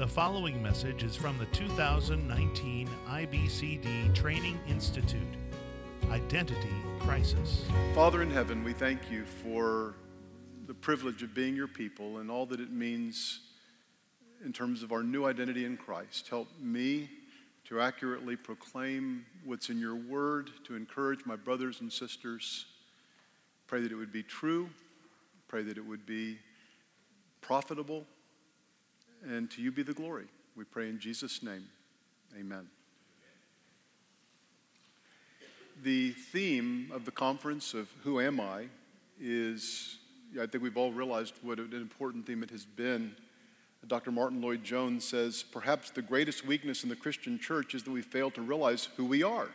The following message is from the 2019 IBCD Training Institute Identity Crisis. Father in heaven, we thank you for the privilege of being your people and all that it means in terms of our new identity in Christ. Help me to accurately proclaim what's in your word, to encourage my brothers and sisters. Pray that it would be true. Pray that it would be profitable and to you be the glory. We pray in Jesus' name. Amen. The theme of the conference of Who Am I is, I think we've all realized what an important theme it has been. Dr. Martyn Lloyd-Jones says, perhaps the greatest weakness in the Christian church is that we fail to realize who we are.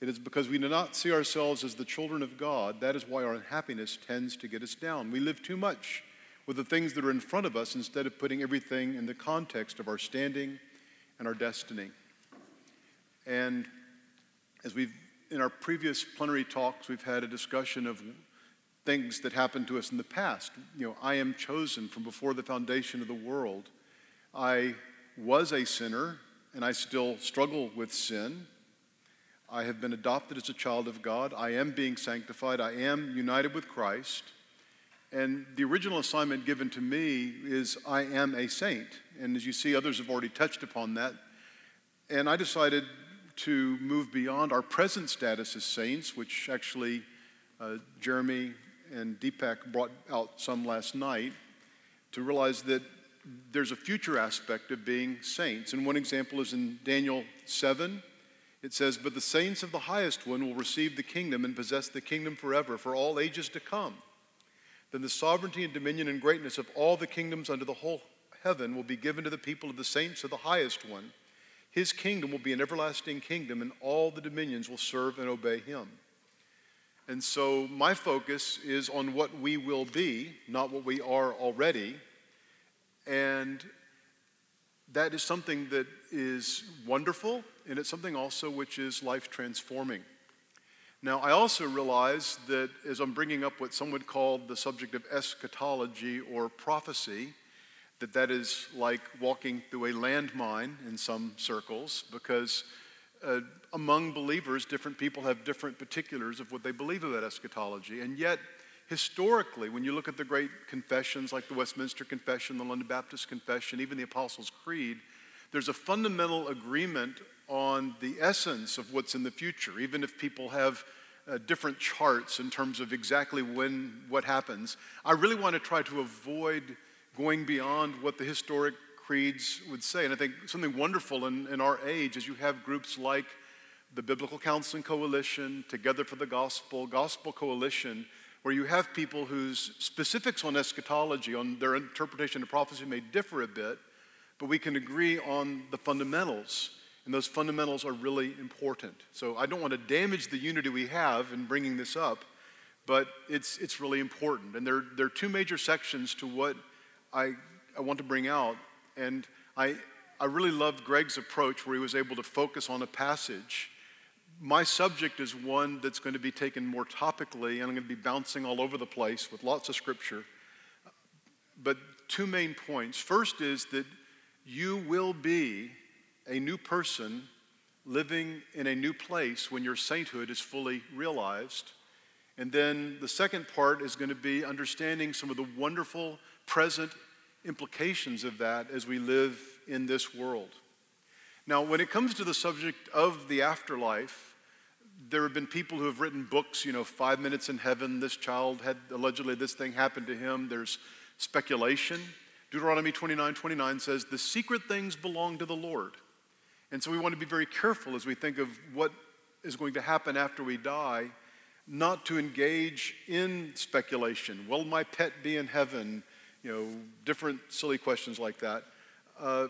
It is because we do not see ourselves as the children of God. That is why our unhappiness tends to get us down. We live too much with the things that are in front of us instead of putting everything in the context of our standing and our destiny. And as we've, in our previous plenary talks, we've had a discussion of things that happened to us in the past. You know, I am chosen from before the foundation of the world. I was a sinner, and I still struggle with sin. I have been adopted as a child of God. I am being sanctified. I am united with Christ. And the original assignment given to me is I am a saint. And as you see, others have already touched upon that. And I decided to move beyond our present status as saints, which actually uh, Jeremy and Deepak brought out some last night, to realize that there's a future aspect of being saints. And one example is in Daniel 7. It says, But the saints of the highest one will receive the kingdom and possess the kingdom forever for all ages to come. Then the sovereignty and dominion and greatness of all the kingdoms under the whole heaven will be given to the people of the saints of the highest one. His kingdom will be an everlasting kingdom, and all the dominions will serve and obey him. And so my focus is on what we will be, not what we are already. And that is something that is wonderful, and it's something also which is life transforming. Now, I also realize that as I'm bringing up what some would call the subject of eschatology or prophecy, that that is like walking through a landmine in some circles because uh, among believers, different people have different particulars of what they believe about eschatology. And yet, historically, when you look at the great confessions like the Westminster Confession, the London Baptist Confession, even the Apostles' Creed, there's a fundamental agreement on the essence of what's in the future, even if people have uh, different charts in terms of exactly when what happens. I really want to try to avoid going beyond what the historic creeds would say. And I think something wonderful in, in our age is you have groups like the Biblical Counseling Coalition, Together for the Gospel, Gospel Coalition, where you have people whose specifics on eschatology, on their interpretation of prophecy may differ a bit, but we can agree on the fundamentals. And those fundamentals are really important. So I don't want to damage the unity we have in bringing this up, but it's, it's really important. And there, there are two major sections to what I, I want to bring out. And I, I really loved Greg's approach where he was able to focus on a passage. My subject is one that's going to be taken more topically, and I'm going to be bouncing all over the place with lots of scripture. But two main points. First is that you will be a new person living in a new place when your sainthood is fully realized. And then the second part is going to be understanding some of the wonderful present implications of that as we live in this world. Now, when it comes to the subject of the afterlife, there have been people who have written books, you know, Five Minutes in Heaven, this child had allegedly this thing happened to him. There's speculation. Deuteronomy 29 29 says, The secret things belong to the Lord. And so we want to be very careful as we think of what is going to happen after we die, not to engage in speculation. Will my pet be in heaven? You know, different silly questions like that. Uh,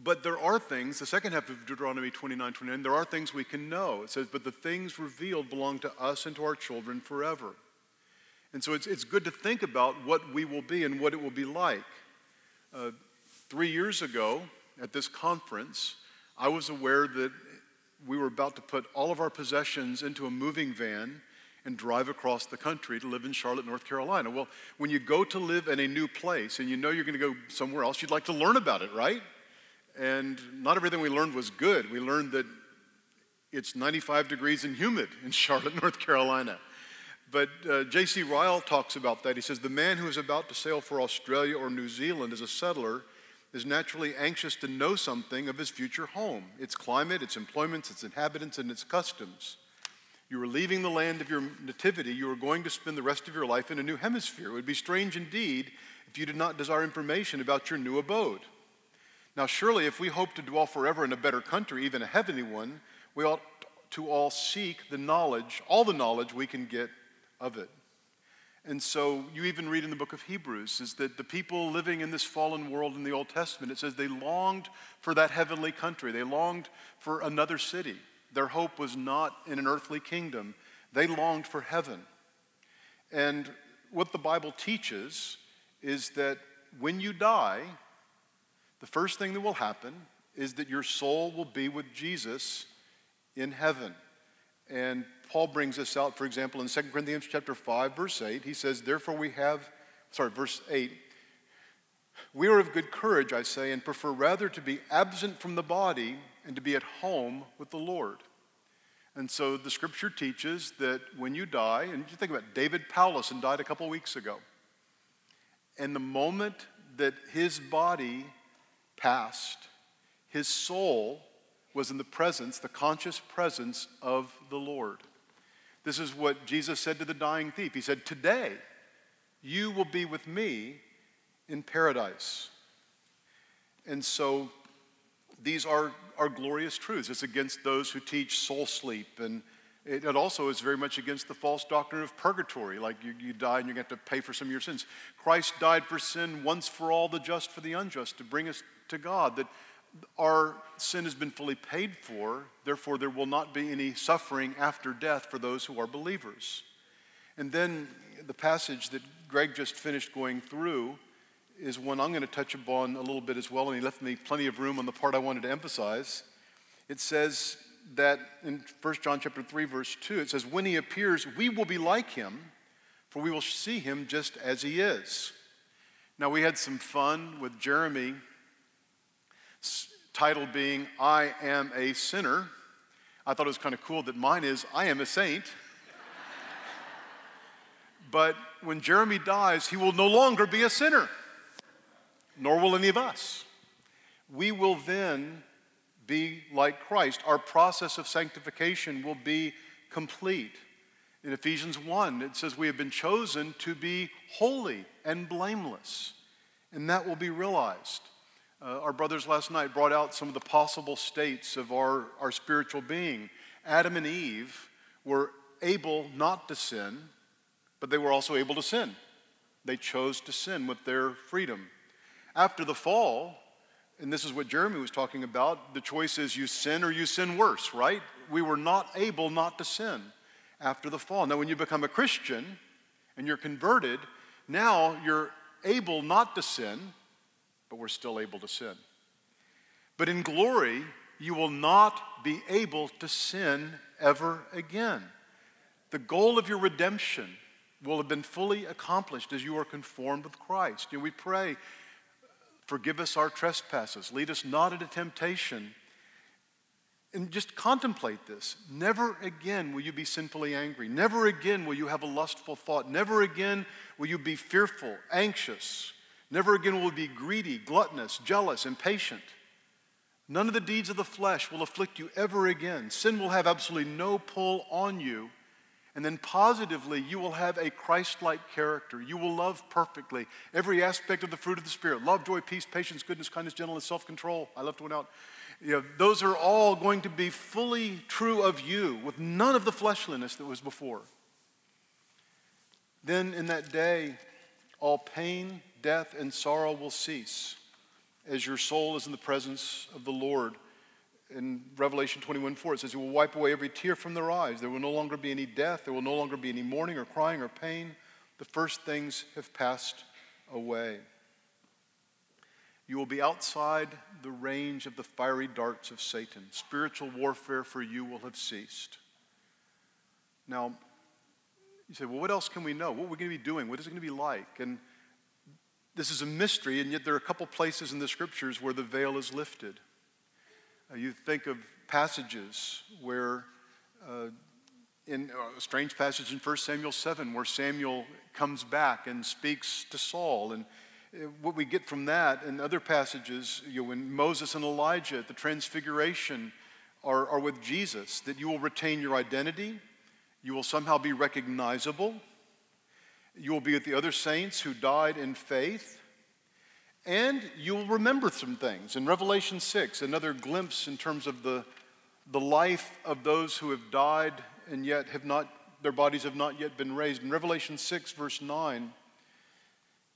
but there are things, the second half of Deuteronomy 29 29, there are things we can know. It says, But the things revealed belong to us and to our children forever. And so it's, it's good to think about what we will be and what it will be like. Uh, three years ago, at this conference, I was aware that we were about to put all of our possessions into a moving van and drive across the country to live in Charlotte, North Carolina. Well, when you go to live in a new place and you know you're going to go somewhere else, you'd like to learn about it, right? And not everything we learned was good. We learned that it's 95 degrees and humid in Charlotte, North Carolina. But uh, J.C. Ryle talks about that. He says, The man who is about to sail for Australia or New Zealand as a settler is naturally anxious to know something of his future home, its climate, its employments, its inhabitants, and its customs. You are leaving the land of your nativity. You are going to spend the rest of your life in a new hemisphere. It would be strange indeed if you did not desire information about your new abode. Now, surely, if we hope to dwell forever in a better country, even a heavenly one, we ought to all seek the knowledge, all the knowledge we can get of it. And so you even read in the book of Hebrews is that the people living in this fallen world in the Old Testament, it says they longed for that heavenly country. They longed for another city. Their hope was not in an earthly kingdom. They longed for heaven. And what the Bible teaches is that when you die, the first thing that will happen is that your soul will be with Jesus in heaven. And Paul brings this out, for example, in 2 Corinthians chapter 5, verse 8. He says, Therefore we have, sorry, verse 8. We are of good courage, I say, and prefer rather to be absent from the body and to be at home with the Lord. And so the scripture teaches that when you die, and you think about David Powlison died a couple weeks ago. And the moment that his body passed, his soul was in the presence, the conscious presence of the Lord. This is what Jesus said to the dying thief. He said, Today you will be with me in paradise. And so these are, are glorious truths. It's against those who teach soul sleep. And it, it also is very much against the false doctrine of purgatory, like you, you die and you have to pay for some of your sins. Christ died for sin once for all, the just for the unjust, to bring us to God. That our sin has been fully paid for, therefore, there will not be any suffering after death for those who are believers. And then the passage that Greg just finished going through is one I'm going to touch upon a little bit as well, and he left me plenty of room on the part I wanted to emphasize. It says that in 1 John chapter 3, verse 2, it says, When he appears, we will be like him, for we will see him just as he is. Now, we had some fun with Jeremy title being I Am a Sinner. I thought it was kind of cool that mine is I Am a Saint. but when Jeremy dies, he will no longer be a sinner, nor will any of us. We will then be like Christ. Our process of sanctification will be complete. In Ephesians 1, it says we have been chosen to be holy and blameless, and that will be realized. Uh, our brothers last night brought out some of the possible states of our, our spiritual being. Adam and Eve were able not to sin, but they were also able to sin. They chose to sin with their freedom. After the fall, and this is what Jeremy was talking about, the choice is you sin or you sin worse, right? We were not able not to sin after the fall. Now, when you become a Christian and you're converted, now you're able not to sin but we're still able to sin. But in glory, you will not be able to sin ever again. The goal of your redemption will have been fully accomplished as you are conformed with Christ. And we pray, forgive us our trespasses, lead us not into temptation. And just contemplate this. Never again will you be sinfully angry. Never again will you have a lustful thought. Never again will you be fearful, anxious, Never again will we be greedy, gluttonous, jealous, impatient. None of the deeds of the flesh will afflict you ever again. Sin will have absolutely no pull on you. And then positively, you will have a Christ like character. You will love perfectly every aspect of the fruit of the Spirit love, joy, peace, patience, goodness, kindness, gentleness, self control. I left one out. You know, those are all going to be fully true of you with none of the fleshliness that was before. Then in that day, all pain, death, and sorrow will cease as your soul is in the presence of the Lord. In Revelation 21 4, it says, He will wipe away every tear from their eyes. There will no longer be any death. There will no longer be any mourning or crying or pain. The first things have passed away. You will be outside the range of the fiery darts of Satan. Spiritual warfare for you will have ceased. Now, you say, well, what else can we know? What are we going to be doing? What is it going to be like? And this is a mystery, and yet there are a couple places in the scriptures where the veil is lifted. Uh, you think of passages where, uh, in uh, a strange passage in 1 Samuel 7, where Samuel comes back and speaks to Saul. And uh, what we get from that and other passages, you know, when Moses and Elijah at the Transfiguration are, are with Jesus, that you will retain your identity, you will somehow be recognizable. You will be with the other saints who died in faith. And you will remember some things. In Revelation 6, another glimpse in terms of the, the life of those who have died and yet have not, their bodies have not yet been raised. In Revelation 6, verse 9,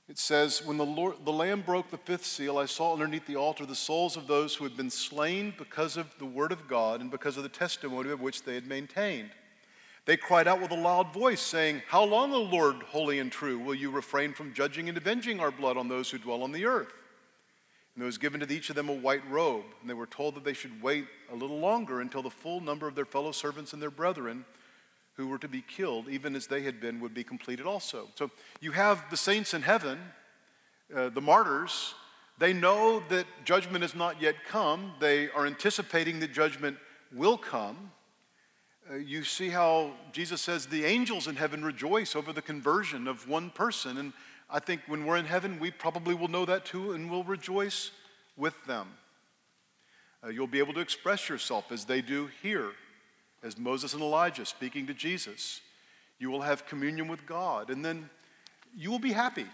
it says, When the, Lord, the Lamb broke the fifth seal, I saw underneath the altar the souls of those who had been slain because of the word of God and because of the testimony of which they had maintained. They cried out with a loud voice, saying, How long, O Lord, holy and true, will you refrain from judging and avenging our blood on those who dwell on the earth? And there was given to each of them a white robe, and they were told that they should wait a little longer until the full number of their fellow servants and their brethren who were to be killed, even as they had been, would be completed also. So you have the saints in heaven, uh, the martyrs. They know that judgment has not yet come. They are anticipating that judgment will come. Uh, you see how Jesus says the angels in heaven rejoice over the conversion of one person. And I think when we're in heaven, we probably will know that too and will rejoice with them. Uh, you'll be able to express yourself as they do here, as Moses and Elijah speaking to Jesus. You will have communion with God, and then you will be happy.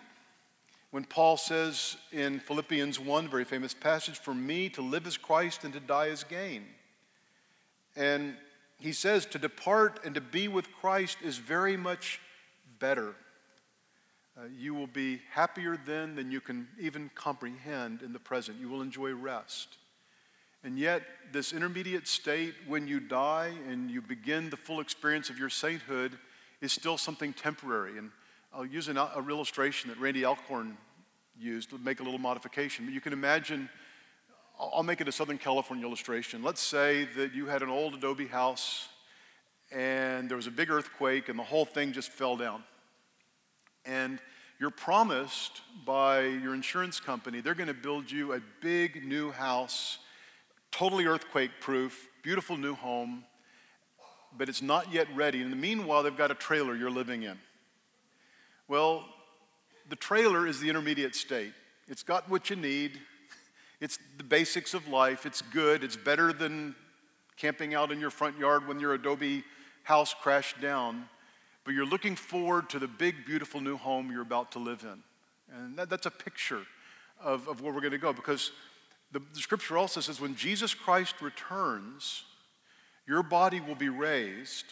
When Paul says in Philippians 1, very famous passage, for me to live as Christ and to die as gain. And he says to depart and to be with Christ is very much better. Uh, you will be happier then than you can even comprehend in the present. You will enjoy rest. And yet, this intermediate state, when you die and you begin the full experience of your sainthood, is still something temporary. And I'll use an, a illustration that Randy Alcorn used to make a little modification. But you can imagine I'll make it a Southern California illustration. Let's say that you had an old adobe house and there was a big earthquake and the whole thing just fell down. And you're promised by your insurance company they're going to build you a big new house, totally earthquake proof, beautiful new home, but it's not yet ready. In the meanwhile, they've got a trailer you're living in. Well, the trailer is the intermediate state. It's got what you need, it's the basics of life. It's good. It's better than camping out in your front yard when your adobe house crashed down. But you're looking forward to the big, beautiful new home you're about to live in. And that, that's a picture of, of where we're going to go because the, the scripture also says when Jesus Christ returns, your body will be raised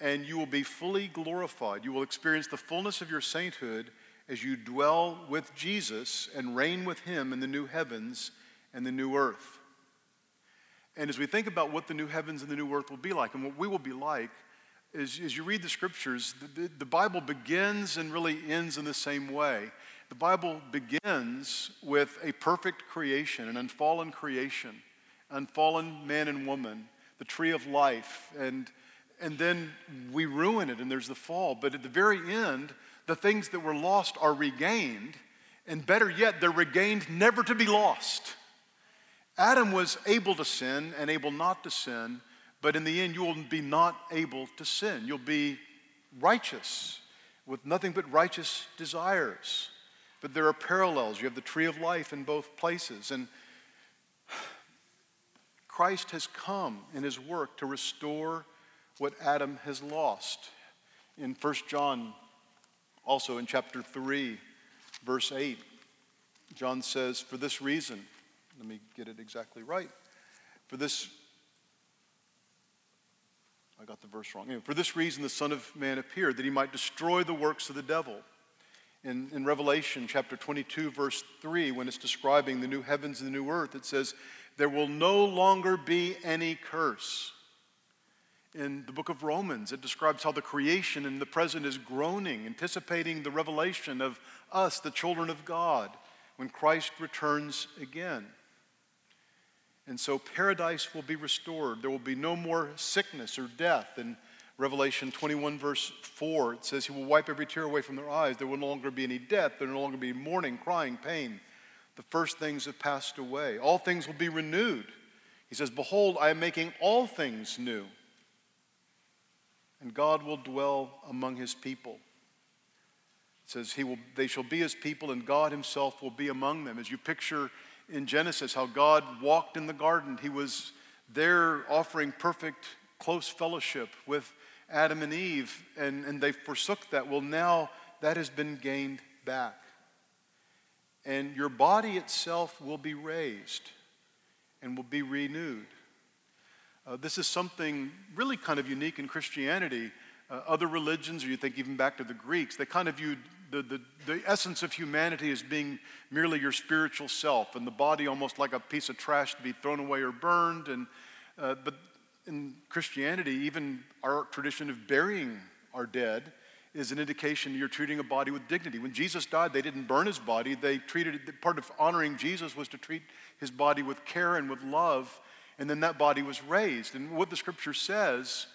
and you will be fully glorified. You will experience the fullness of your sainthood as you dwell with Jesus and reign with him in the new heavens and the new earth. And as we think about what the new heavens and the new earth will be like and what we will be like, as, as you read the scriptures, the, the Bible begins and really ends in the same way. The Bible begins with a perfect creation, an unfallen creation, unfallen man and woman, the tree of life, and, and then we ruin it and there's the fall. But at the very end, the things that were lost are regained, and better yet, they're regained never to be lost. Adam was able to sin and able not to sin, but in the end, you will be not able to sin. You'll be righteous with nothing but righteous desires. But there are parallels. You have the tree of life in both places. And Christ has come in his work to restore what Adam has lost. In 1 John also in chapter 3, verse 8, John says, For this reason, let me get it exactly right. For this, I got the verse wrong. Anyway, for this reason, the Son of Man appeared, that he might destroy the works of the devil. In, in Revelation chapter 22, verse 3, when it's describing the new heavens and the new earth, it says, There will no longer be any curse in the book of Romans. It describes how the creation in the present is groaning, anticipating the revelation of us, the children of God, when Christ returns again. And so paradise will be restored. There will be no more sickness or death. And Revelation 21, verse 4, it says, He will wipe every tear away from their eyes. There will no longer be any death. There will no longer be mourning, crying, pain. The first things have passed away. All things will be renewed. He says, Behold, I am making all things new. And God will dwell among his people. It says, he will, They shall be his people, and God himself will be among them. As you picture in Genesis how God walked in the garden, he was there offering perfect, close fellowship with Adam and Eve, and, and they forsook that. Well, now that has been gained back. And your body itself will be raised and will be renewed. Uh, this is something really kind of unique in Christianity. Uh, other religions, or you think even back to the Greeks, they kind of viewed the, the, the essence of humanity as being merely your spiritual self, and the body almost like a piece of trash to be thrown away or burned. And, uh, but in Christianity, even our tradition of burying our dead is an indication you're treating a body with dignity. When Jesus died, they didn't burn his body. They treated it, part of honoring Jesus was to treat his body with care and with love, and then that body was raised. And what the scripture says,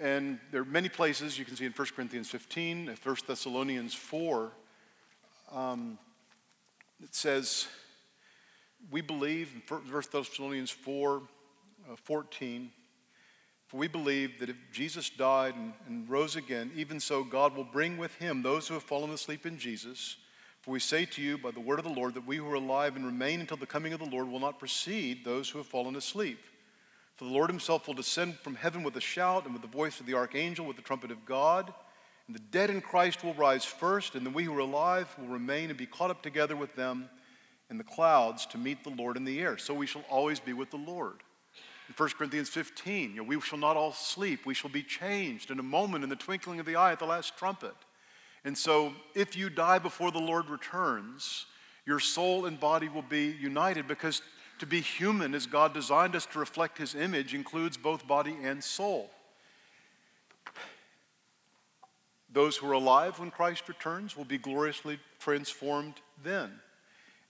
and there are many places you can see in 1 Corinthians 15, 1 Thessalonians 4, um, it says, we believe in 1 Thessalonians 4, uh, 14, for we believe that if Jesus died and, and, rose again, even so God will bring with him those who have fallen asleep in Jesus. For we say to you by the word of the Lord that we who are alive and remain until the coming of the Lord will not precede those who have fallen asleep. For the Lord himself will descend from heaven with a shout and with the voice of the archangel, with the trumpet of God. And the dead in Christ will rise first, and then we who are alive will remain and be caught up together with them in the clouds to meet the Lord in the air. So we shall always be with the Lord. In 1 Corinthians 15, you know, we shall not all sleep. We shall be changed in a moment, in the twinkling of the eye at the last trumpet. And so, if you die before the Lord returns, your soul and body will be united because to be human, as God designed us to reflect His image, includes both body and soul. Those who are alive when Christ returns will be gloriously transformed then.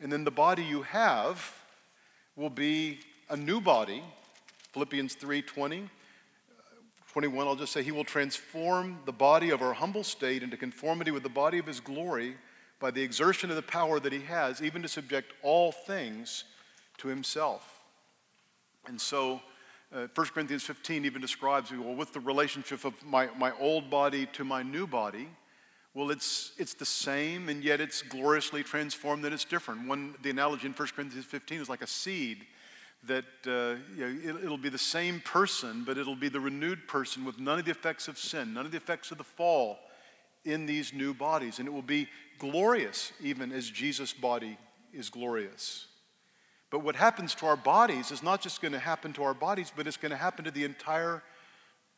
And then the body you have will be a new body Philippians 3:20. 21, I'll just say, He will transform the body of our humble state into conformity with the body of His glory by the exertion of the power that He has, even to subject all things to Himself. And so, uh, 1 Corinthians 15 even describes, well, with the relationship of my, my old body to my new body, well, it's, it's the same, and yet it's gloriously transformed and it's different. One, the analogy in 1 Corinthians 15 is like a seed that uh, you know, it, will be the same person, but it'll be the renewed person with none of the effects of sin, none of the effects of the fall in these new bodies. And it will be glorious, even as Jesus' body is glorious. But what happens to our bodies is not just going to happen to our bodies, but it's going to happen to the entire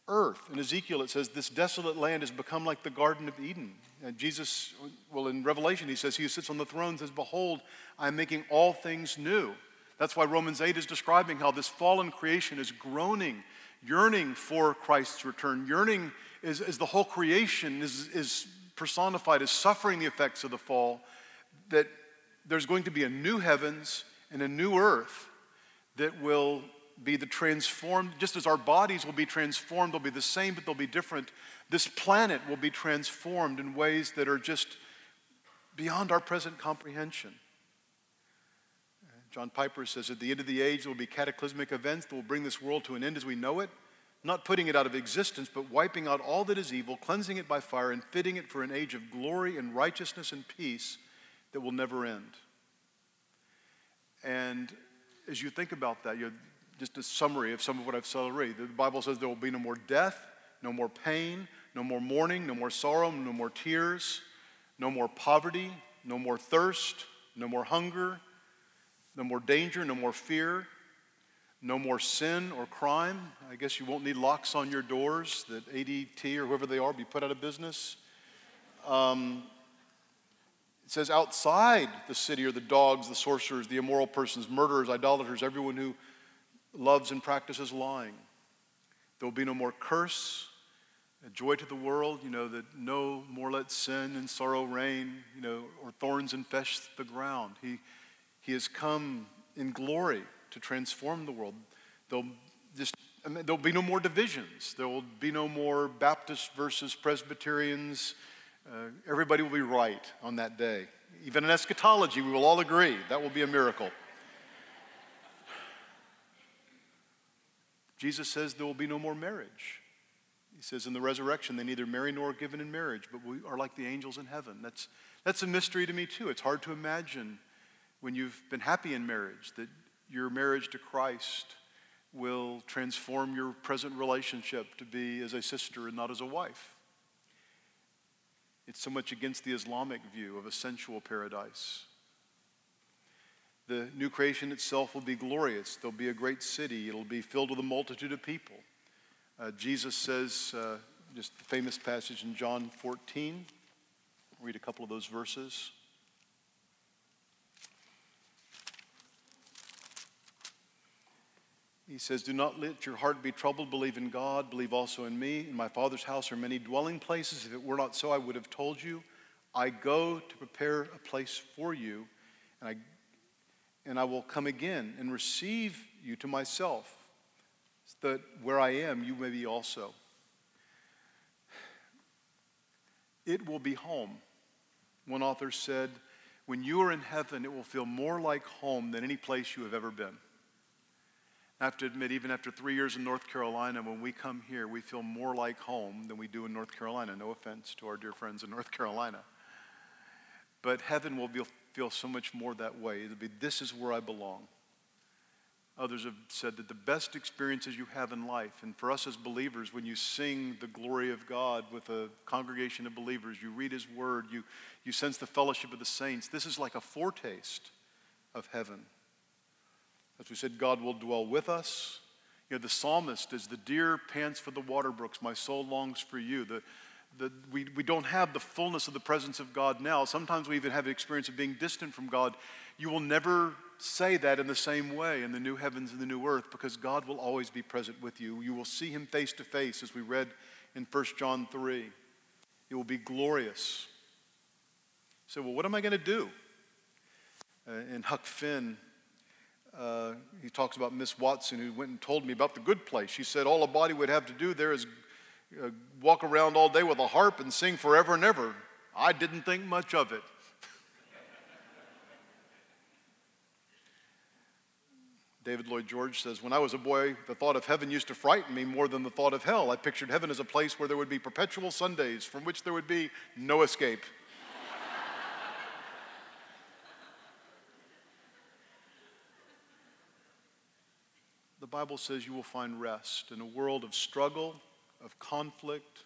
earth. In Ezekiel, it says, This desolate land has become like the Garden of Eden. And Jesus, well, in Revelation, he says, He who sits on the throne says, Behold, I am making all things new. That's why Romans 8 is describing how this fallen creation is groaning, yearning for Christ's return, yearning is, as the whole creation is, is personified as suffering the effects of the fall, that there's going to be a new heavens and a new earth that will be the transformed, just as our bodies will be transformed, they'll be the same, but they'll be different. This planet will be transformed in ways that are just beyond our present comprehension. John Piper says, at the end of the age, there will be cataclysmic events that will bring this world to an end as we know it, not putting it out of existence, but wiping out all that is evil, cleansing it by fire, and fitting it for an age of glory and righteousness and peace that will never end. And as you think about that, you just a summary of some of what I've said already. The Bible says there will be no more death, no more pain, no more mourning, no more sorrow, no more tears, no more poverty, no more thirst, no more hunger no more danger, no more fear, no more sin or crime. I guess you won't need locks on your doors that ADT or whoever they are be put out of business. Um, it says outside the city are the dogs, the sorcerers, the immoral persons, murderers, idolaters, everyone who loves and practices lying. There will be no more curse, joy to the world, you know, that no more let sin and sorrow reign, you know, or thorns infest the ground. He, he has come in glory to transform the world. There'll just there'll be no more divisions. There will be no more Baptists versus Presbyterians. Uh, everybody will be right on that day. Even in eschatology, we will all agree. That will be a miracle. Jesus says there will be no more marriage. He says in the resurrection, they neither marry nor are given in marriage, but we are like the angels in heaven. That's, that's a mystery to me, too. It's hard to imagine when you've been happy in marriage that your marriage to Christ will transform your present relationship to be as a sister and not as a wife. It's so much against the Islamic view of a sensual paradise. The new creation itself will be glorious. There'll be a great city. It'll be filled with a multitude of people. Uh, Jesus says, uh, just the famous passage in John 14, read a couple of those verses. He says, Do not let your heart be troubled. Believe in God. Believe also in me. In my Father's house are many dwelling places. If it were not so, I would have told you. I go to prepare a place for you, and I, and I will come again and receive you to myself, so that where I am, you may be also. It will be home. One author said, When you are in heaven, it will feel more like home than any place you have ever been. I have to admit, even after three years in North Carolina, when we come here, we feel more like home than we do in North Carolina. No offense to our dear friends in North Carolina. But heaven will be, feel so much more that way. It'll be, this is where I belong. Others have said that the best experiences you have in life, and for us as believers, when you sing the glory of God with a congregation of believers, you read His Word, you, you sense the fellowship of the saints, this is like a foretaste of heaven. As we said, God will dwell with us. You know, the psalmist, as the deer pants for the water brooks, my soul longs for you. The, the, we, we don't have the fullness of the presence of God now. Sometimes we even have the experience of being distant from God. You will never say that in the same way in the new heavens and the new earth because God will always be present with you. You will see him face to face, as we read in 1 John 3. It will be glorious. So, well, what am I going to do? Uh, in Huck Finn, uh, he talks about Miss Watson, who went and told me about the good place. She said all a body would have to do there is uh, walk around all day with a harp and sing forever and ever. I didn't think much of it. David Lloyd George says, When I was a boy, the thought of heaven used to frighten me more than the thought of hell. I pictured heaven as a place where there would be perpetual Sundays from which there would be no escape. Bible says you will find rest in a world of struggle, of conflict,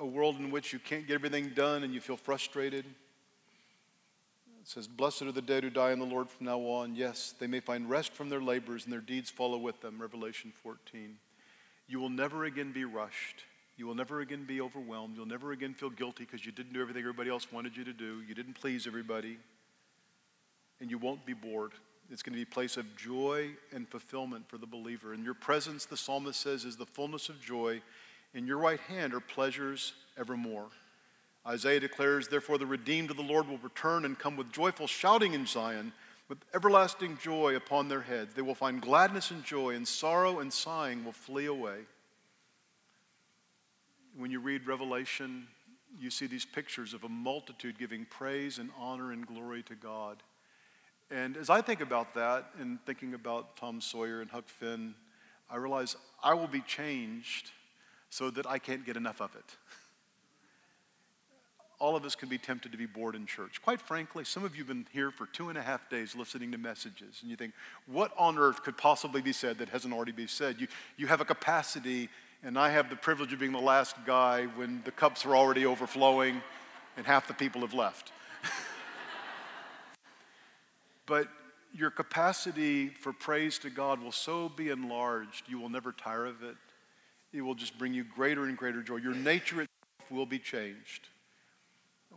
a world in which you can't get everything done and you feel frustrated. It says, Blessed are the dead who die in the Lord from now on. Yes, they may find rest from their labors and their deeds follow with them. Revelation 14. You will never again be rushed. You will never again be overwhelmed. You'll never again feel guilty because you didn't do everything everybody else wanted you to do. You didn't please everybody. And you won't be bored. It's going to be a place of joy and fulfillment for the believer. In your presence, the psalmist says, is the fullness of joy. In your right hand are pleasures evermore. Isaiah declares, Therefore, the redeemed of the Lord will return and come with joyful shouting in Zion, with everlasting joy upon their heads. They will find gladness and joy, and sorrow and sighing will flee away. When you read Revelation, you see these pictures of a multitude giving praise and honor and glory to God. And as I think about that and thinking about Tom Sawyer and Huck Finn, I realize I will be changed so that I can't get enough of it. All of us can be tempted to be bored in church. Quite frankly, some of you have been here for two and a half days listening to messages, and you think, what on earth could possibly be said that hasn't already been said? You, you have a capacity, and I have the privilege of being the last guy when the cups are already overflowing and half the people have left. But your capacity for praise to God will so be enlarged, you will never tire of it. It will just bring you greater and greater joy. Your nature itself will be changed.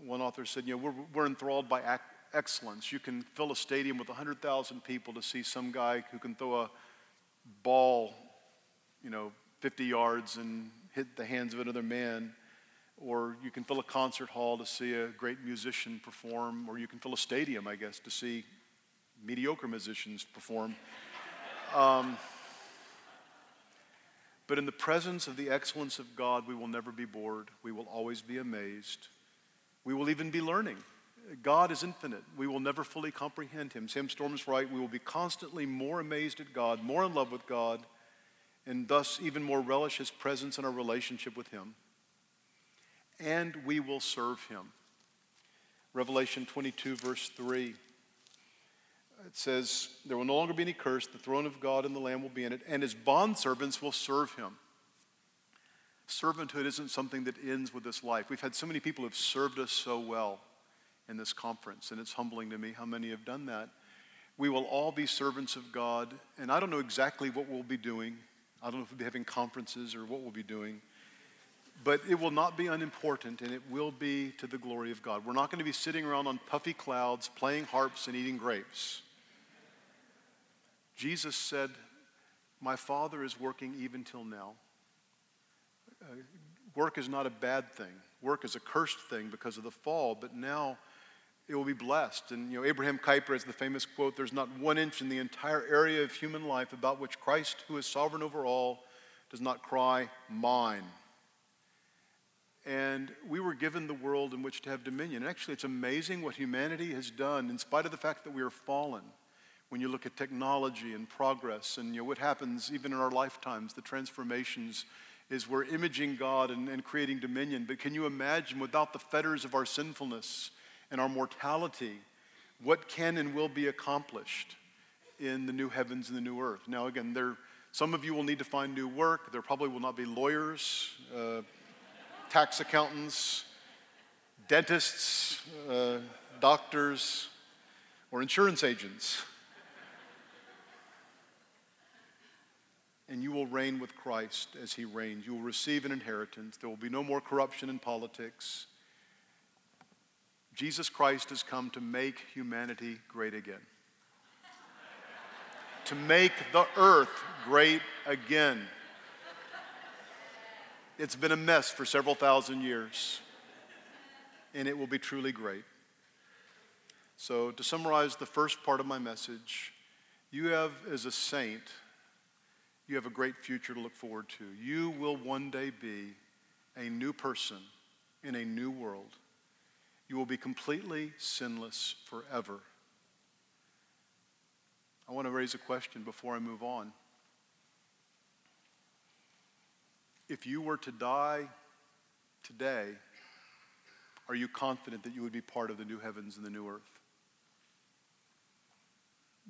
One author said, You know, we're, we're enthralled by ac- excellence. You can fill a stadium with 100,000 people to see some guy who can throw a ball, you know, 50 yards and hit the hands of another man. Or you can fill a concert hall to see a great musician perform. Or you can fill a stadium, I guess, to see mediocre musicians perform. Um, But in the presence of the excellence of God, we will never be bored. We will always be amazed. We will even be learning. God is infinite. We will never fully comprehend him. Sam Storm's right. We will be constantly more amazed at God, more in love with God, and thus even more relish his presence in our relationship with him. And we will serve him. Revelation 22, verse 3. It says, There will no longer be any curse. The throne of God and the Lamb will be in it, and his bondservants will serve him. Servanthood isn't something that ends with this life. We've had so many people who have served us so well in this conference, and it's humbling to me how many have done that. We will all be servants of God, and I don't know exactly what we'll be doing. I don't know if we'll be having conferences or what we'll be doing, but it will not be unimportant, and it will be to the glory of God. We're not going to be sitting around on puffy clouds, playing harps, and eating grapes. Jesus said, My Father is working even till now. Uh, work is not a bad thing. Work is a cursed thing because of the fall, but now it will be blessed. And you know, Abraham Kuyper has the famous quote, there's not one inch in the entire area of human life about which Christ, who is sovereign over all, does not cry, mine. And we were given the world in which to have dominion. And actually, it's amazing what humanity has done, in spite of the fact that we are fallen. When you look at technology and progress, and you know, what happens even in our lifetimes, the transformations is we're imaging God and, and creating dominion. But can you imagine, without the fetters of our sinfulness and our mortality, what can and will be accomplished in the new heavens and the new earth? Now, again, there, some of you will need to find new work. There probably will not be lawyers, uh, tax accountants, dentists, uh, doctors, or insurance agents. And you will reign with Christ as he reigns. You will receive an inheritance. There will be no more corruption in politics. Jesus Christ has come to make humanity great again, to make the earth great again. It's been a mess for several thousand years, and it will be truly great. So, to summarize the first part of my message, you have, as a saint, you have a great future to look forward to. You will one day be a new person in a new world. You will be completely sinless forever. I want to raise a question before I move on. If you were to die today, are you confident that you would be part of the new heavens and the new earth?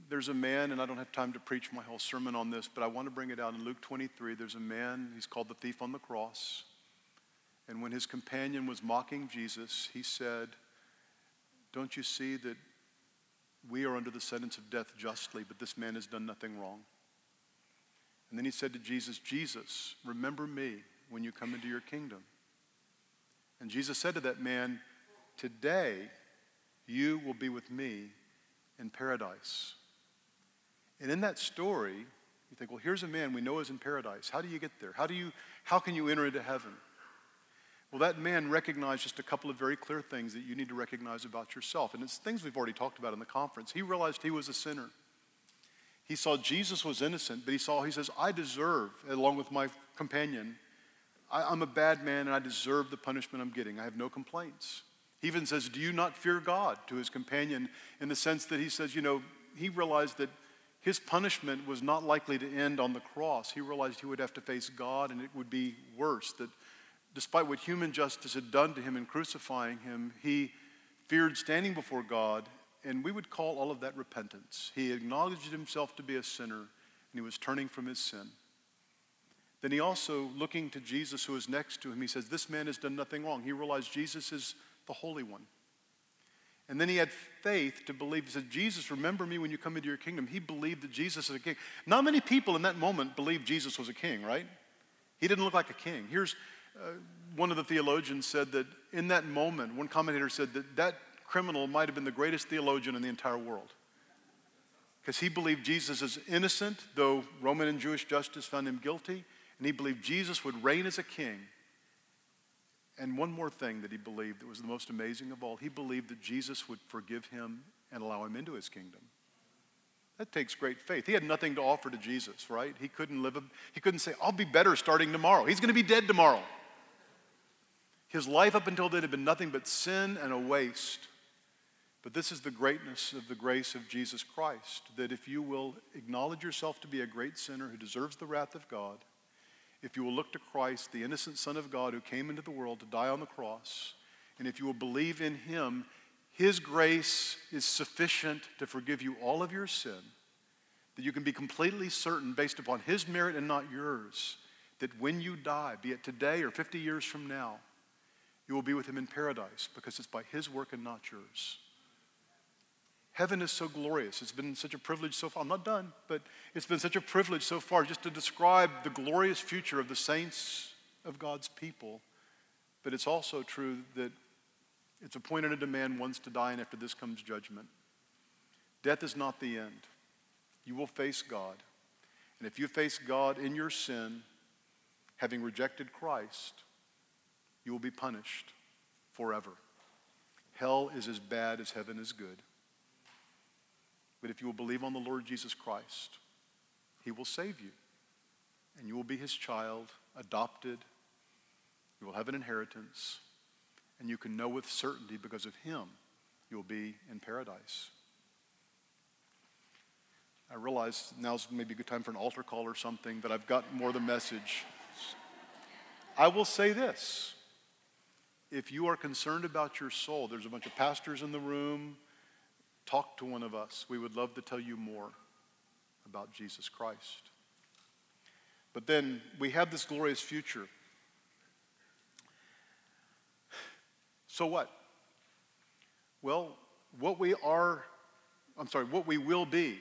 There's a man, and I don't have time to preach my whole sermon on this, but I want to bring it out in Luke 23. There's a man, he's called the thief on the cross. And when his companion was mocking Jesus, he said, Don't you see that we are under the sentence of death justly, but this man has done nothing wrong? And then he said to Jesus, Jesus, remember me when you come into your kingdom. And Jesus said to that man, Today you will be with me in paradise. And in that story, you think, well, here's a man we know is in paradise. How do you get there? How, do you, how can you enter into heaven? Well, that man recognized just a couple of very clear things that you need to recognize about yourself. And it's things we've already talked about in the conference. He realized he was a sinner. He saw Jesus was innocent, but he saw, he says, I deserve, along with my companion, I, am a bad man and I deserve the punishment I'm getting. I have no complaints. He even says, Do you not fear God to his companion in the sense that he says, you know, he realized that his punishment was not likely to end on the cross. He realized he would have to face God and it would be worse. That despite what human justice had done to him in crucifying him, he feared standing before God, and we would call all of that repentance. He acknowledged himself to be a sinner and he was turning from his sin. Then he also, looking to Jesus who is next to him, he says, This man has done nothing wrong. He realized Jesus is the Holy One. And then he had faith to believe. He said, Jesus, remember me when you come into your kingdom. He believed that Jesus is a king. Not many people in that moment believed Jesus was a king, right? He didn't look like a king. Here's uh, one of the theologians said that in that moment, one commentator said that that criminal might have been the greatest theologian in the entire world. Because he believed Jesus is innocent, though Roman and Jewish justice found him guilty, and he believed Jesus would reign as a king and one more thing that he believed that was the most amazing of all he believed that Jesus would forgive him and allow him into his kingdom. That takes great faith. He had nothing to offer to Jesus, right? He couldn't live, a, he couldn't say, I'll be better starting tomorrow. He's going to be dead tomorrow. His life up until then had been nothing but sin and a waste. But this is the greatness of the grace of Jesus Christ that if you will acknowledge yourself to be a great sinner who deserves the wrath of God, if you will look to Christ, the innocent Son of God who came into the world to die on the cross, and if you will believe in him, his grace is sufficient to forgive you all of your sin, that you can be completely certain, based upon his merit and not yours, that when you die, be it today or 50 years from now, you will be with him in paradise because it's by his work and not yours. Heaven is so glorious. It's been such a privilege so far. I'm not done, but it's been such a privilege so far just to describe the glorious future of the saints of God's people. But it's also true that it's appointed unto man once to die, and after this comes judgment. Death is not the end. You will face God. And if you face God in your sin, having rejected Christ, you will be punished forever. Hell is as bad as heaven is good. But if you will believe on the Lord Jesus Christ, he will save you. And you will be his child, adopted. You will have an inheritance. And you can know with certainty because of him, you will be in paradise. I realize now's maybe a good time for an altar call or something, but I've got more of the message. I will say this. If you are concerned about your soul, there's a bunch of pastors in the room, talk to one of us. We would love to tell you more about Jesus Christ. But then we have this glorious future. So what? Well, what we are, I'm sorry, what we will be,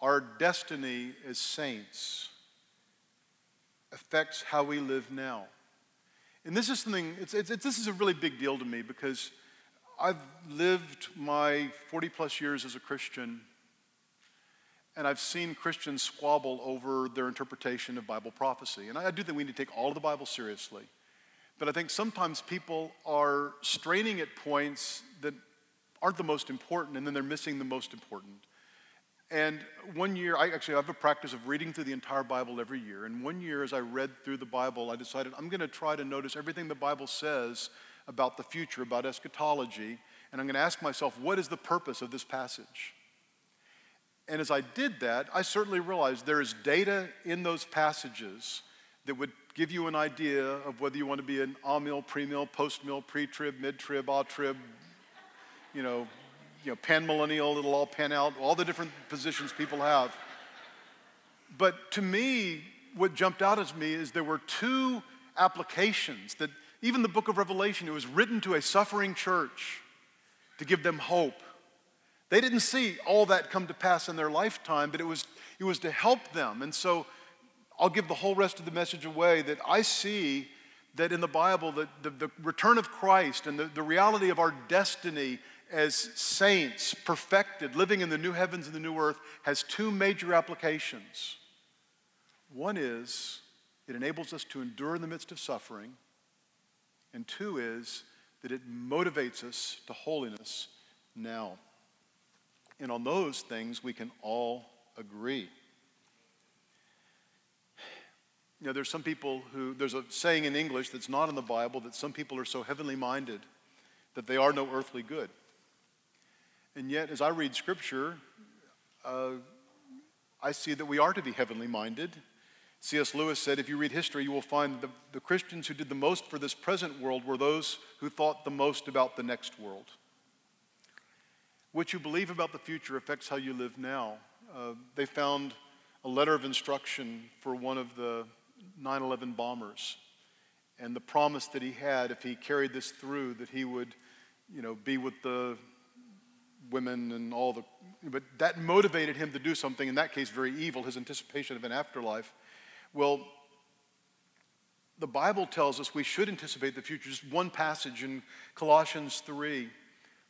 our destiny as saints affects how we live now. And this is something, it's, it's, it's, this is a really big deal to me because I've lived my 40 plus years as a Christian, and I've seen Christians squabble over their interpretation of Bible prophecy. And I do think we need to take all of the Bible seriously. But I think sometimes people are straining at points that aren't the most important, and then they're missing the most important. And one year, I actually have a practice of reading through the entire Bible every year. And one year, as I read through the Bible, I decided I'm going to try to notice everything the Bible says about the future, about eschatology, and I'm going to ask myself, what is the purpose of this passage? And as I did that, I certainly realized there is data in those passages that would give you an idea of whether you want to be an amill, premill, post-mill, pre-trib, mid-trib, all-trib, you know, you know, pan-millennial, it'll all pan out, all the different positions people have. But to me, what jumped out at me is there were two applications that even the book of Revelation, it was written to a suffering church to give them hope. They didn't see all that come to pass in their lifetime, but it was, it was to help them. And so I'll give the whole rest of the message away that I see that in the Bible, that the, the return of Christ and the, the reality of our destiny as saints, perfected, living in the new heavens and the new earth, has two major applications. One is it enables us to endure in the midst of suffering. And two is that it motivates us to holiness now. And on those things, we can all agree. You know, there's some people who, there's a saying in English that's not in the Bible that some people are so heavenly minded that they are no earthly good. And yet, as I read Scripture, uh, I see that we are to be heavenly minded C.S. Lewis said, if you read history, you will find the, the Christians who did the most for this present world were those who thought the most about the next world. What you believe about the future affects how you live now. Uh, they found a letter of instruction for one of the 9 11 bombers and the promise that he had if he carried this through that he would you know be with the women and all the but that motivated him to do something in that case very evil his anticipation of an afterlife well, the Bible tells us we should anticipate the future. Just one passage in Colossians 3,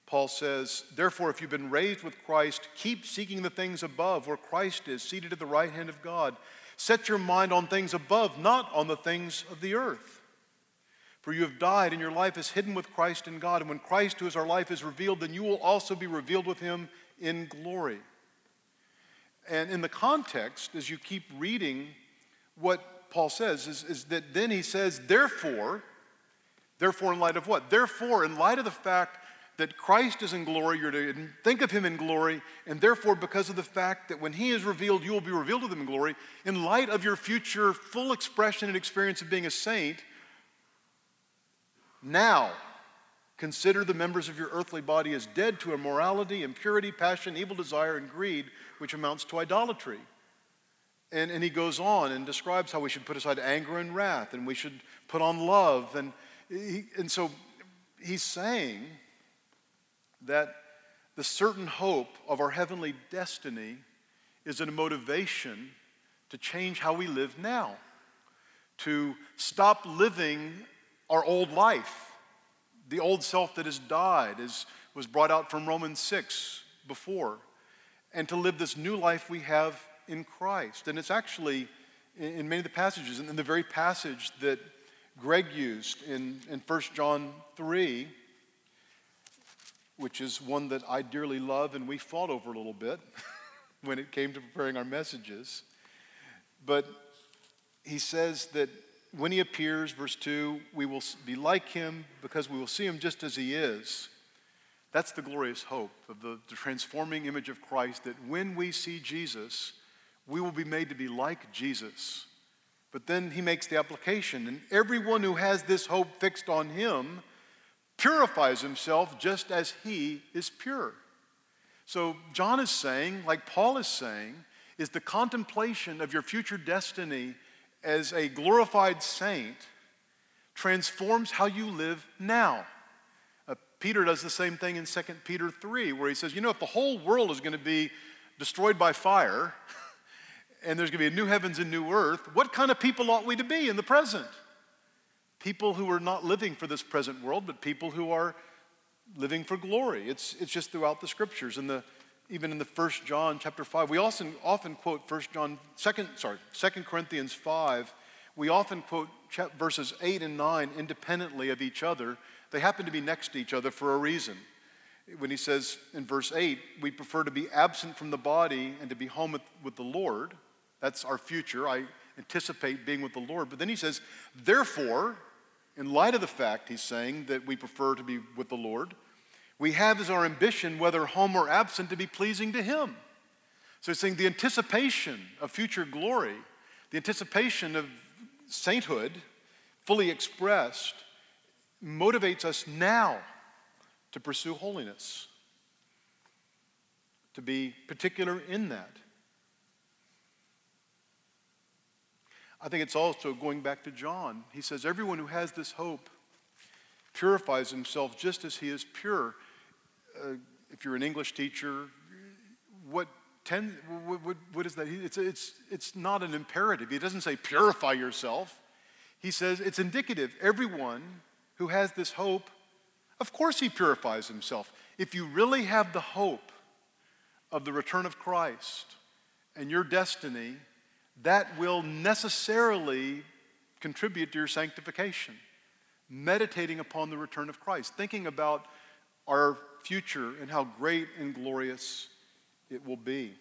Paul says, Therefore, if you've been raised with Christ, keep seeking the things above where Christ is, seated at the right hand of God. Set your mind on things above, not on the things of the earth. For you have died, and your life is hidden with Christ in God. And when Christ, who is our life, is revealed, then you will also be revealed with him in glory. And in the context, as you keep reading what Paul says, is, is that then he says, therefore, therefore, in light of what? Therefore, in light of the fact that Christ is in glory, you're to think of him in glory, and therefore, because of the fact that when he is revealed, you will be revealed to them in glory, in light of your future full expression and experience of being a saint, now consider the members of your earthly body as dead to immorality, impurity, passion, evil desire, and greed, which amounts to idolatry. And, and he goes on and describes how we should put aside anger and wrath, and we should put on love. And, he, and so he's saying, that the certain hope of our heavenly destiny is a motivation to change how we live now, to stop living our old life. The old self that has died as was brought out from Romans 6 before, and to live this new life we have in Christ. And it's actually in many of the passages, and in the very passage that Greg used in, in 1 John 3, which is one that I dearly love and we fought over a little bit when it came to preparing our messages. But he says that when he appears, verse 2, we will be like him because we will see him just as he is. That's the glorious hope of the, the, transforming image of Christ that when we see Jesus, we will be made to be like Jesus. But then he makes the application, and everyone who has this hope fixed on him purifies himself just as he is pure. So, John is saying, like Paul is saying, is the contemplation of your future destiny as a glorified saint transforms how you live now. Uh, Peter does the same thing in 2 Peter 3, where he says, You know, if the whole world is going to be destroyed by fire, and there's going to be a new heavens and new earth, what kind of people ought we to be in the present? people who are not living for this present world, but people who are living for glory. It's, it's just throughout the scriptures. And the, even in the First John chapter 5, we often, often quote First John, second, sorry, Second Corinthians 5. We often quote verses 8 and 9 independently of each other. They happen to be next to each other for a reason. When he says in verse 8, we prefer to be absent from the body and to be home with, with the Lord. That's our future. I anticipate being with the Lord. But then he says, therefore, in light of the fact, he's saying, that we prefer to be with the Lord, we have as our ambition, whether home or absent, to be pleasing to Him. So he's saying the anticipation of future glory, the anticipation of sainthood fully expressed, motivates us now to pursue holiness, to be particular in that. I think it's also going back to John. He says, Everyone who has this hope purifies himself just as he is pure. Uh, if you're an English teacher, what, ten, what, what, is that? It's, it's, it's not an imperative. He doesn't say purify yourself. He says it's indicative. Everyone who has this hope, of course, he purifies himself. If you really have the hope of the return of Christ and your destiny, that will necessarily contribute to your sanctification. Meditating upon the return of Christ, thinking about our future and how great and glorious it will be.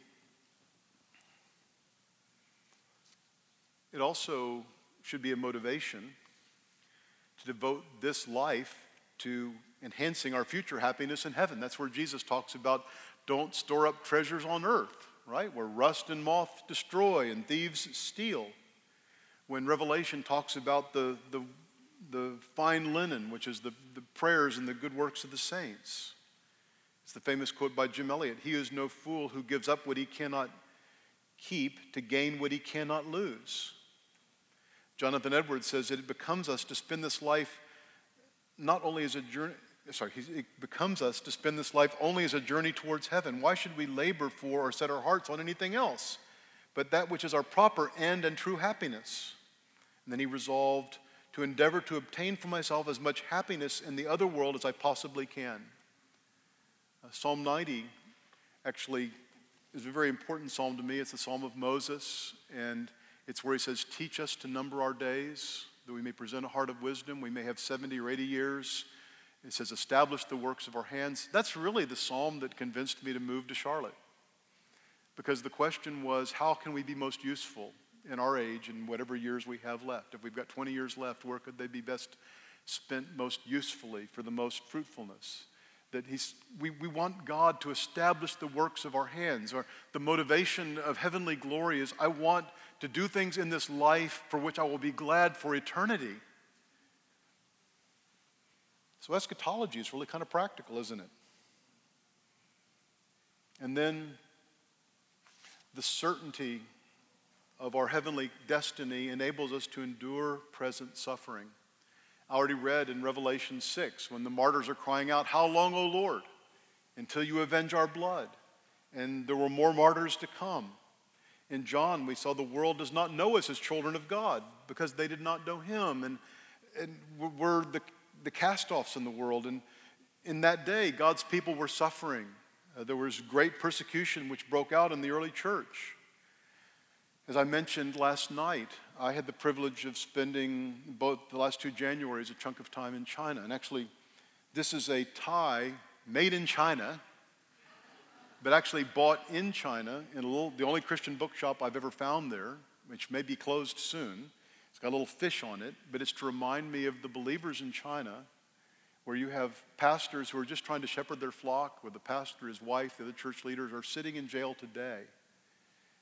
It also should be a motivation to devote this life to enhancing our future happiness in heaven. That's where Jesus talks about don't store up treasures on earth right? Where rust and moth destroy and thieves steal. When Revelation talks about the, the, the fine linen, which is the, the prayers and the good works of the saints. It's the famous quote by Jim Elliot He is no fool who gives up what he cannot keep to gain what he cannot lose. Jonathan Edwards says that it becomes us to spend this life not only as a journey, sorry, it becomes us to spend this life only as a journey towards heaven. Why should we labor for or set our hearts on anything else but that which is our proper end and true happiness? And then he resolved to endeavor to obtain for myself as much happiness in the other world as I possibly can. Uh, psalm 90 actually is a very important psalm to me. It's the psalm of Moses, and it's where he says, Teach us to number our days, that we may present a heart of wisdom. We may have 70 or 80 years it says, establish the works of our hands. That's really the psalm that convinced me to move to Charlotte. because the question was how can we be most useful in our age and whatever years we have left? If we've got 20 years left, where could they be best spent most usefully for the most fruitfulness? That he's, we, we want God to establish the works of our hands. Or the motivation of heavenly glory is I want to do things in this life for which I will be glad for eternity. So eschatology is really kind of practical, isn't it? And then the certainty of our heavenly destiny enables us to endure present suffering. I already read in Revelation 6 when the martyrs are crying out, How long, O Lord, until you avenge our blood? And there were more martyrs to come. In John, we saw the world does not know us as children of God because they did not know him. And, and we're the, the cast offs in the world. And in that day, God's people were suffering. Uh, there was great persecution which broke out in the early church. As I mentioned last night, I had the privilege of spending both the last two Januaries a chunk of time in China. And actually, this is a tie made in China, but actually bought in China in little, the only Christian bookshop I've ever found there, which may be closed soon. It's got a little fish on it, but it's to remind me of the believers in China where you have pastors who are just trying to shepherd their flock, where the pastor, his wife, the other church leaders are sitting in jail today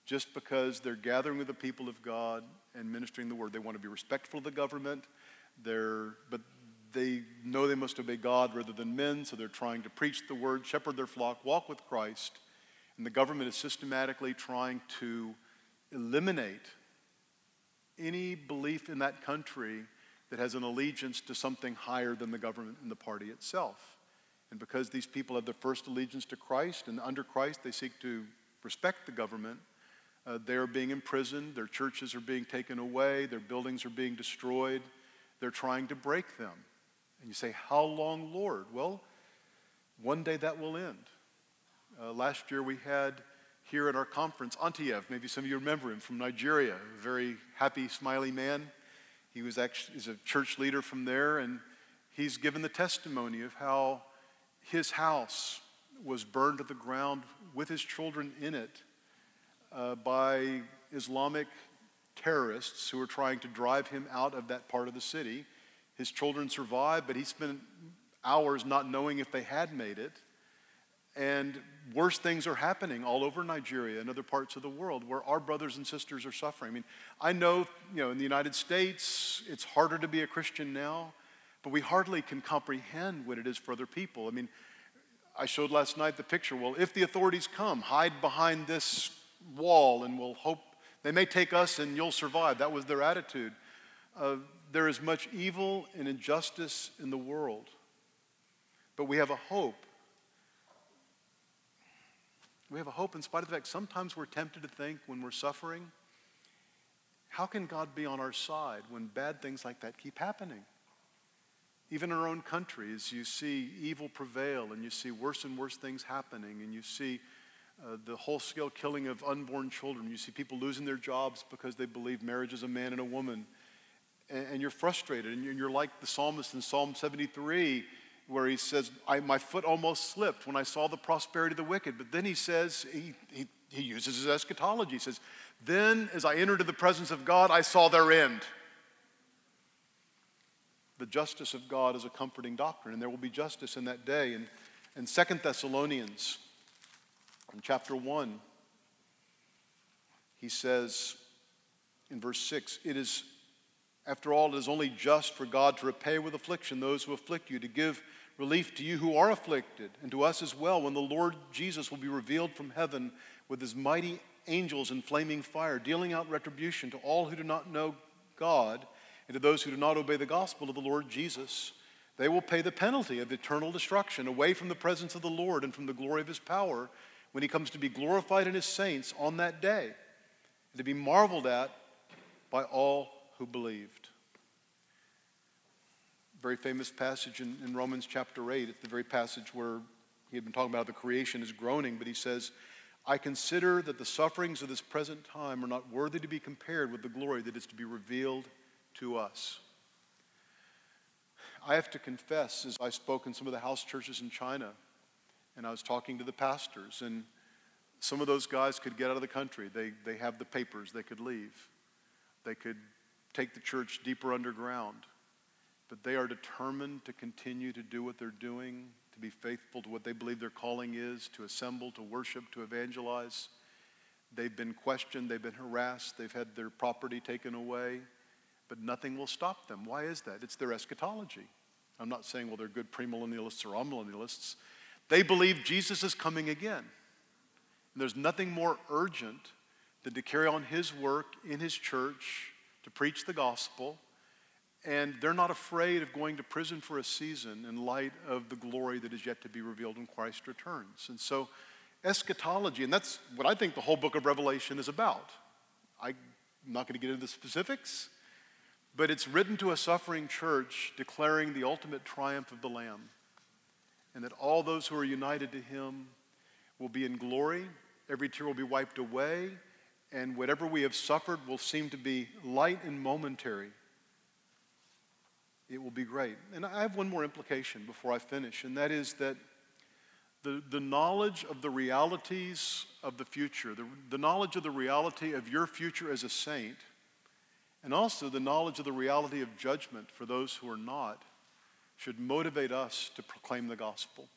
just because they're gathering with the people of God and ministering the word. They want to be respectful of the government, they're, but they know they must obey God rather than men, so they're trying to preach the word, shepherd their flock, walk with Christ. And the government is systematically trying to eliminate any belief in that country that has an allegiance to something higher than the government and the party itself. And because these people have the first allegiance to Christ, and under Christ they seek to respect the government, uh, they're being imprisoned, their churches are being taken away, their buildings are being destroyed. They're trying to break them. And you say, How long, Lord? Well, one day that will end. Uh, last year we had here at our conference Antiev, maybe some of you remember him from Nigeria, a very happy, smiley man. He was actually is a church leader from there, and he's given the testimony of how his house was burned to the ground with his children in it uh, by Islamic terrorists who were trying to drive him out of that part of the city. His children survived, but he spent hours not knowing if they had made it. And worse things are happening all over Nigeria and other parts of the world where our brothers and sisters are suffering. I mean, I know, you know, in the United States, it's harder to be a Christian now, but we hardly can comprehend what it is for other people. I mean, I showed last night the picture. Well, if the authorities come, hide behind this wall and we'll hope they may take us and you'll survive. That was their attitude. Uh, there is much evil and injustice in the world, but we have a hope we have a hope in spite of the fact sometimes we're tempted to think when we're suffering, how can God be on our side when bad things like that keep happening? Even in our own countries, you see evil prevail and you see worse and worse things happening and you see uh, the whole scale killing of unborn children. You see people losing their jobs because they believe marriage is a man and a woman. And, and you're frustrated and you're, and you're like the psalmist in Psalm 73 where he says, My foot almost slipped when I saw the prosperity of the wicked. But then he says, he, he, he uses his eschatology. He says, Then as I entered into the presence of God, I saw their end. The justice of God is a comforting doctrine, and there will be justice in that day. And in Second Thessalonians, in chapter 1, he says in verse 6, It is, after all, it is only just for God to repay with affliction those who afflict you, to give relief to you who are afflicted, and to us as well when the Lord Jesus will be revealed from heaven with his mighty angels in flaming fire, dealing out retribution to all who do not know God and to those who do not obey the gospel of the Lord Jesus. They will pay the penalty of eternal destruction away from the presence of the Lord and from the glory of his power when he comes to be glorified in his saints on that day and to be marveled at by all who believed very famous passage in, in Romans chapter 8. It's the very passage where he had been talking about the creation is groaning, but he says, I consider that the sufferings of this present time are not worthy to be compared with the glory that is to be revealed to us. I have to confess, as I spoke in some of the house churches in China, and I was talking to the pastors, and Some of those guys could get out of the country. They, they have the papers, they could leave. They could take the church deeper underground. But they are determined to continue to do what they're doing, to be faithful to what they believe their calling is, to assemble, to worship, to evangelize. They've been questioned, they've been harassed, they've had their property taken away, but nothing will stop them. Why is that? It's their eschatology. I'm not saying, well, they're good premillennialists or amillennialists. They believe Jesus is coming again. And there's nothing more urgent than to carry on his work in his church, to preach the gospel. And they're not afraid of going to prison for a season in light of the glory that is yet to be revealed when Christ returns. And so, eschatology, and that's what I think the whole book of Revelation is about. I'm not going to get into the specifics, but it's written to a suffering church declaring the ultimate triumph of the Lamb, and that all those who are united to him will be in glory, every tear will be wiped away, and whatever we have suffered will seem to be light and momentary. It will be great. And I have one more implication before I finish, and that is that the, the knowledge of the realities of the future, the, the knowledge of the reality of your future as a saint, and also the knowledge of the reality of judgment for those who are not, should motivate us to proclaim the gospel.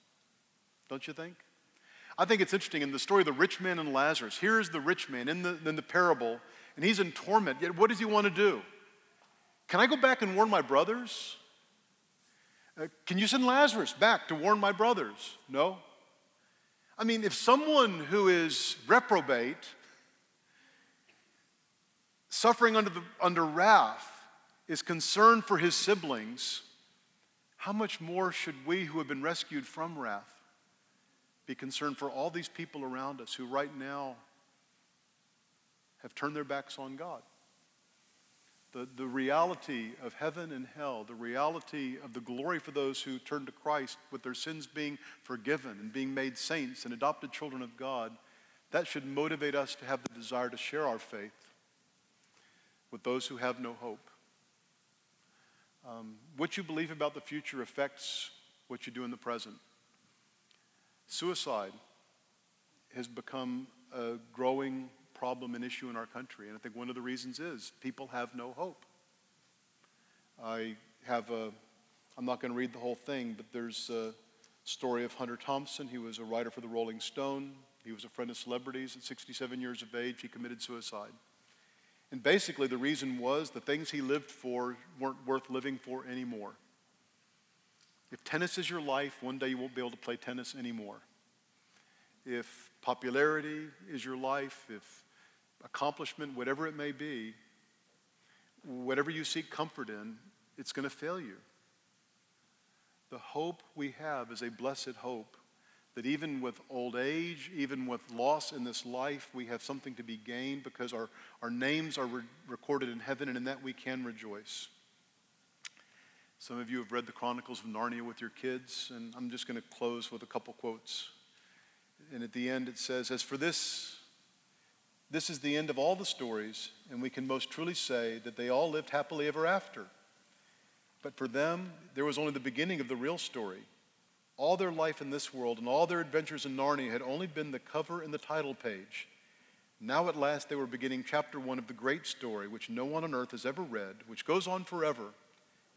Don't you think? I think it's interesting in the story of the rich man and Lazarus. Here's the rich man in the, in the parable, and he's in torment. Yet, what does he want to do? Can I go back and warn my brothers? Uh, can you send Lazarus back to warn my brothers? No. I mean, if someone who is reprobate, suffering under, the, under wrath, is concerned for his siblings, how much more should we who have been rescued from wrath be concerned for all these people around us who right now have turned their backs on God. The, the reality of heaven and hell, the reality of the glory for those who turn to Christ with their sins being forgiven and being made saints and adopted children of God, that should motivate us to have the desire to share our faith with those who have no hope. Um, what you believe about the future affects what you do in the present. Suicide has become a growing problem and issue in our country. And I think one of the reasons is people have no hope. I have a, I'm not going to read the whole thing, but there's a story of Hunter Thompson. He was a writer for the Rolling Stone. He was a friend of celebrities. At 67 years of age, he committed suicide. And basically, the reason was the things he lived for weren't worth living for anymore. If tennis is your life, one day you won't be able to play tennis anymore. If popularity is your life, if accomplishment, whatever it may be, whatever you seek comfort in, it's going to fail you. The hope we have is a blessed hope that even with old age, even with loss in this life, we have something to be gained because our, our names are re- recorded in heaven, and in that we can rejoice. Some of you have read the Chronicles of Narnia with your kids, and I'm just going to close with a couple quotes. And at the end, it says, As for this, this is the end of all the stories, and we can most truly say that they all lived happily ever after. But for them, there was only the beginning of the real story. All their life in this world and all their adventures in Narnia had only been the cover and the title page. Now, at last, they were beginning chapter one of the great story, which no one on earth has ever read, which goes on forever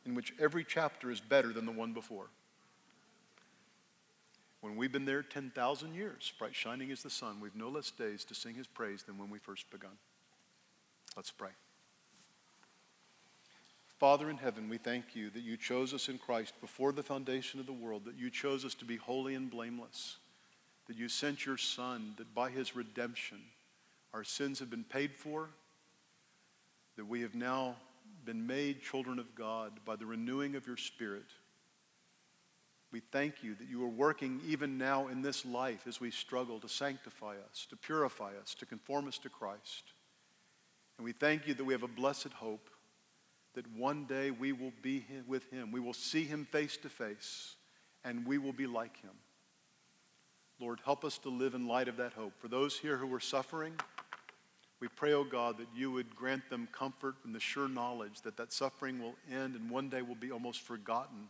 in which every chapter is better than the one before. When we've been there 10,000 years, bright shining as the sun, we've no less days to sing his praise than when we first begun. Let's pray. Father in heaven, we thank you that you chose us in Christ before the foundation of the world, that you chose us to be holy and blameless, that you sent your Son, that by his redemption our sins have been paid for, that we have now been made children of God by the renewing of your Spirit. We thank you that you are working even now in this life as we struggle to sanctify us, to purify us, to conform us to Christ. And we thank you that we have a blessed hope that one day we will be with him. We will see him face to face, and we will be like him. Lord, help us to live in light of that hope. For those here who are suffering, we pray, oh God, that you would grant them comfort and the sure knowledge that that suffering will end and one day will be almost forgotten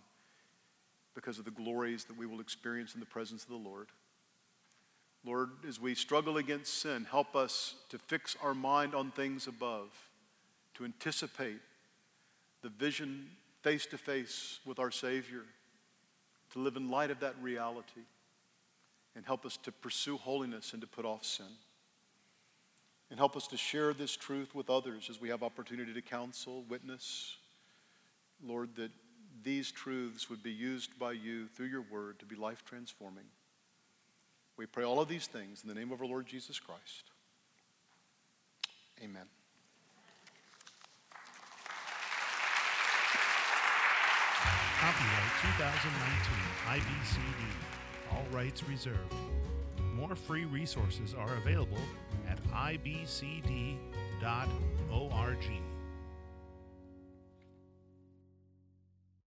because of the glories that we will experience in the presence of the Lord. Lord, as we struggle against sin, help us to fix our mind on things above, to anticipate the vision face to face with our Savior, to live in light of that reality, and help us to pursue holiness and to put off sin. And help us to share this truth with others as we have opportunity to counsel, witness. Lord, that these truths would be used by you through your word to be life transforming. We pray all of these things in the name of our Lord Jesus Christ. Amen. Copyright 2019 IBCD. All rights reserved. More free resources are available at ibcd.org.